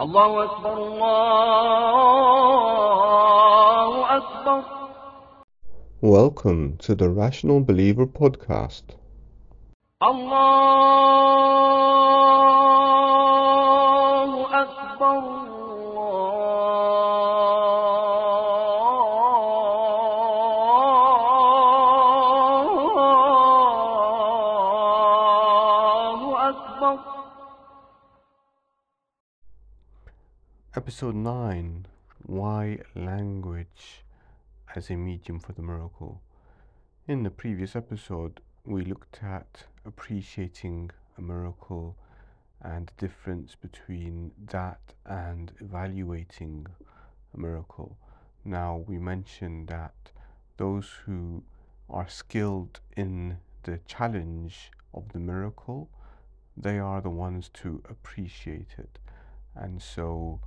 الله أكبر الله أكبر Welcome to the Rational Believer podcast. الله أكبر الله أكبر Episode 9 Why Language as a Medium for the Miracle. In the previous episode, we looked at appreciating a miracle and the difference between that and evaluating a miracle. Now, we mentioned that those who are skilled in the challenge of the miracle, they are the ones to appreciate it. And so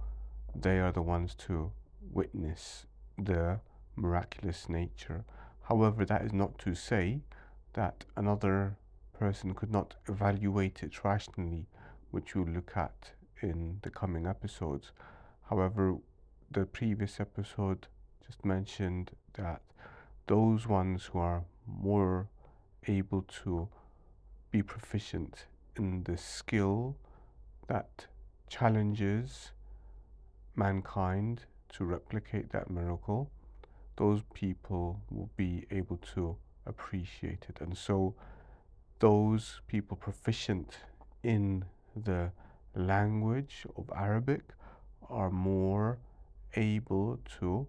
they are the ones to witness the miraculous nature. However, that is not to say that another person could not evaluate it rationally, which we'll look at in the coming episodes. However, the previous episode just mentioned that those ones who are more able to be proficient in the skill that challenges mankind to replicate that miracle, those people will be able to appreciate it. And so, those people proficient in the language of Arabic are more able to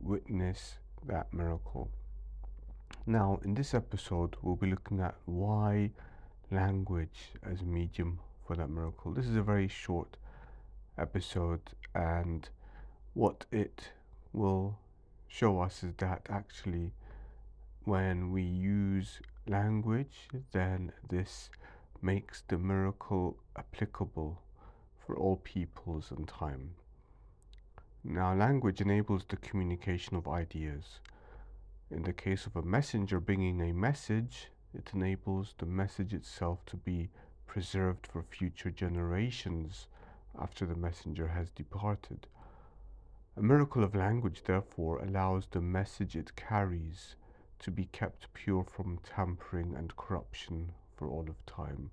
witness that miracle. Now, in this episode, we'll be looking at why language as a medium for that miracle. This is a very short episode, and what it will show us is that actually, when we use language, then this makes the miracle applicable for all peoples and time. Now, language enables the communication of ideas. In the case of a messenger bringing a message, it enables the message itself to be preserved for future generations after the messenger has departed. A miracle of language, therefore, allows the message it carries to be kept pure from tampering and corruption for all of time.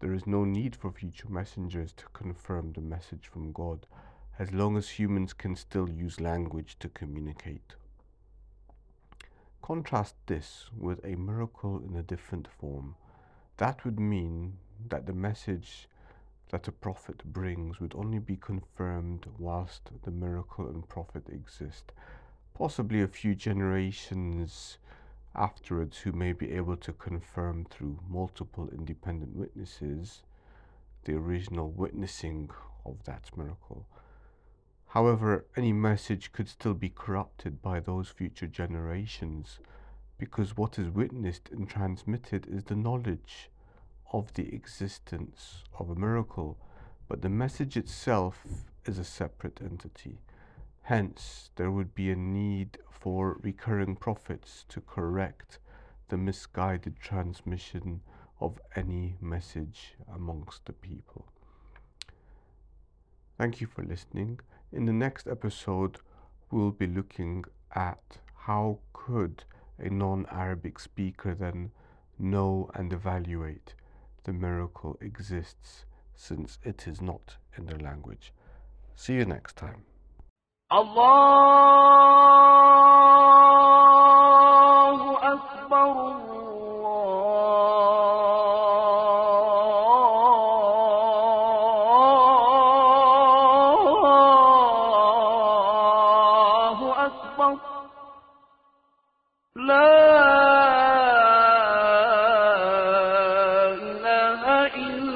There is no need for future messengers to confirm the message from God, as long as humans can still use language to communicate. Contrast this with a miracle in a different form. That would mean that the message that a prophet brings would only be confirmed whilst the miracle and prophet exist. Possibly a few generations afterwards, who may be able to confirm through multiple independent witnesses the original witnessing of that miracle. However, any message could still be corrupted by those future generations because what is witnessed and transmitted is the knowledge of the existence of a miracle, but the message itself is a separate entity. Hence, there would be a need for recurring prophets to correct the misguided transmission of any message amongst the people. Thank you for listening. In the next episode, we'll be looking at how could a non-Arabic speaker then know and evaluate the miracle exists since it is not in their language. See you next time. Allahu Akbar. Allahu Akbar. La وإن